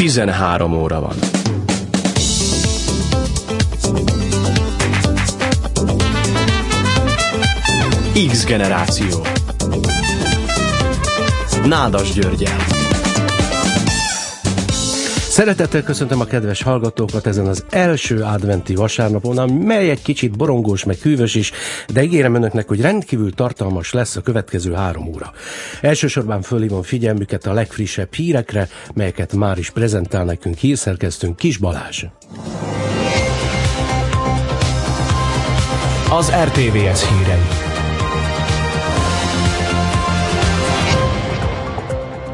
13 óra van. X generáció. Nádas Györgyel. Szeretettel köszöntöm a kedves hallgatókat ezen az első adventi vasárnapon, mely egy kicsit borongós, meg hűvös is, de ígérem önöknek, hogy rendkívül tartalmas lesz a következő három óra. Elsősorban fölhívom figyelmüket a legfrissebb hírekre, melyeket már is prezentál nekünk hírszerkesztőnk Kis Balázs. Az RTVS hírei.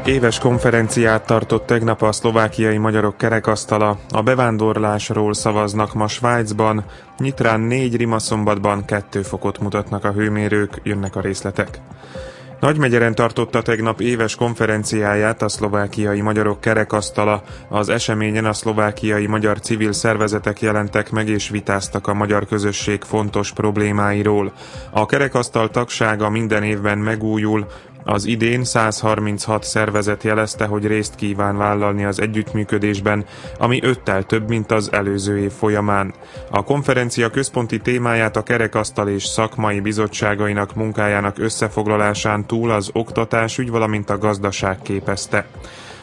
Éves konferenciát tartott tegnap a szlovákiai magyarok kerekasztala. A bevándorlásról szavaznak ma Svájcban, Nyitrán négy rimaszombatban kettő fokot mutatnak a hőmérők, jönnek a részletek. Nagymegyeren tartotta tegnap éves konferenciáját a szlovákiai magyarok kerekasztala. Az eseményen a szlovákiai magyar civil szervezetek jelentek meg és vitáztak a magyar közösség fontos problémáiról. A kerekasztal tagsága minden évben megújul, az idén 136 szervezet jelezte, hogy részt kíván vállalni az együttműködésben, ami öttel több, mint az előző év folyamán. A konferencia központi témáját a kerekasztal és szakmai bizottságainak munkájának összefoglalásán túl az oktatás ügy, valamint a gazdaság képezte.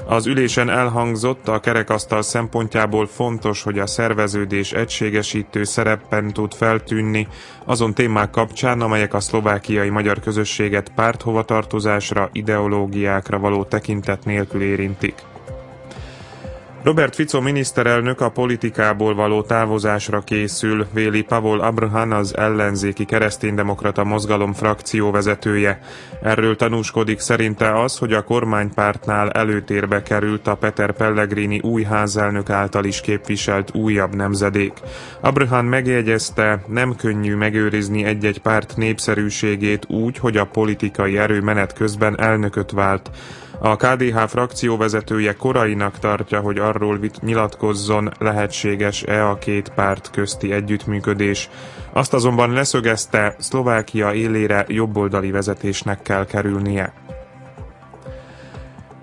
Az ülésen elhangzott, a kerekasztal szempontjából fontos, hogy a szerveződés egységesítő szereppen tud feltűnni azon témák kapcsán, amelyek a szlovákiai magyar közösséget párthovatartozásra, ideológiákra való tekintet nélkül érintik. Robert Fico miniszterelnök a politikából való távozásra készül, véli Pavol Abrhan az ellenzéki kereszténydemokrata mozgalom frakció vezetője. Erről tanúskodik szerinte az, hogy a kormánypártnál előtérbe került a Peter Pellegrini új házelnök által is képviselt újabb nemzedék. Abraham megjegyezte, nem könnyű megőrizni egy-egy párt népszerűségét úgy, hogy a politikai erő menet közben elnököt vált. A KDH frakció vezetője korainak tartja, hogy arról nyilatkozzon, lehetséges-e a két párt közti együttműködés. Azt azonban leszögezte, Szlovákia élére jobboldali vezetésnek kell kerülnie.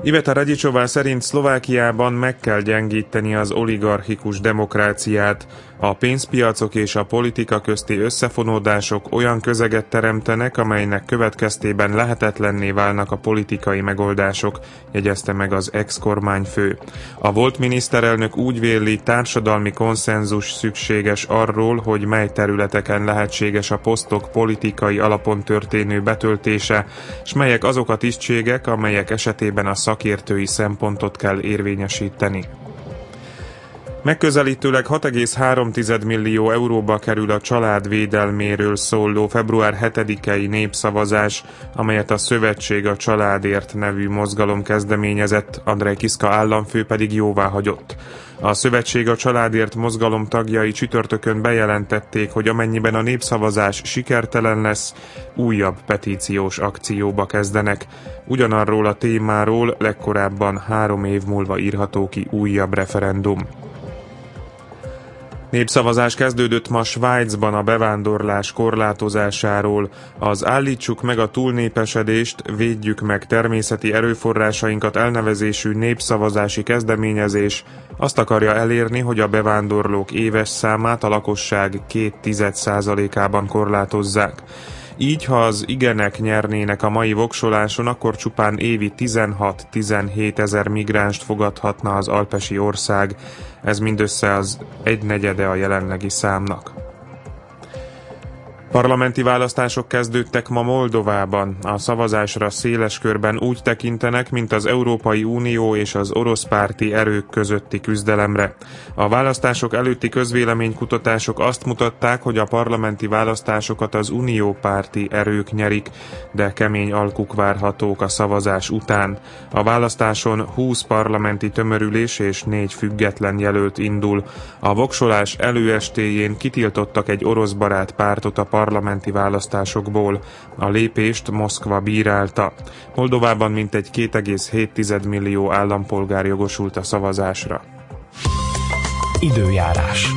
Iveta Radicsová szerint Szlovákiában meg kell gyengíteni az oligarchikus demokráciát. A pénzpiacok és a politika közti összefonódások olyan közeget teremtenek, amelynek következtében lehetetlenné válnak a politikai megoldások, jegyezte meg az ex-kormányfő. A volt miniszterelnök úgy véli, társadalmi konszenzus szükséges arról, hogy mely területeken lehetséges a posztok politikai alapon történő betöltése, és melyek azok a tisztségek, amelyek esetében a szakértői szempontot kell érvényesíteni. Megközelítőleg 6,3 millió euróba kerül a család védelméről szóló február 7-i népszavazás, amelyet a Szövetség a Családért nevű mozgalom kezdeményezett, Andrei Kiszka államfő pedig jóvá hagyott. A Szövetség a Családért mozgalom tagjai csütörtökön bejelentették, hogy amennyiben a népszavazás sikertelen lesz, újabb petíciós akcióba kezdenek. Ugyanarról a témáról legkorábban három év múlva írható ki újabb referendum. Népszavazás kezdődött ma Svájcban a bevándorlás korlátozásáról. Az Állítsuk meg a túlnépesedést, védjük meg természeti erőforrásainkat elnevezésű népszavazási kezdeményezés azt akarja elérni, hogy a bevándorlók éves számát a lakosság két százalékában korlátozzák. Így, ha az igenek nyernének a mai voksoláson, akkor csupán évi 16-17 ezer migránst fogadhatna az alpesi ország. Ez mindössze az egynegyede a jelenlegi számnak. Parlamenti választások kezdődtek ma Moldovában. A szavazásra széles körben úgy tekintenek, mint az Európai Unió és az orosz párti erők közötti küzdelemre. A választások előtti közvéleménykutatások azt mutatták, hogy a parlamenti választásokat az unió párti erők nyerik, de kemény alkuk várhatók a szavazás után. A választáson 20 parlamenti tömörülés és 4 független jelölt indul. A voksolás előestéjén kitiltottak egy orosz barát pártot a parlamenti választásokból. A lépést Moszkva bírálta. Moldovában mintegy 2,7 millió állampolgár jogosult a szavazásra. Időjárás.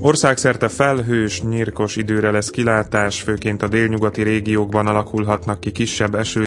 Országszerte felhős, nyírkos időre lesz kilátás, főként a délnyugati régiókban alakulhatnak ki kisebb eső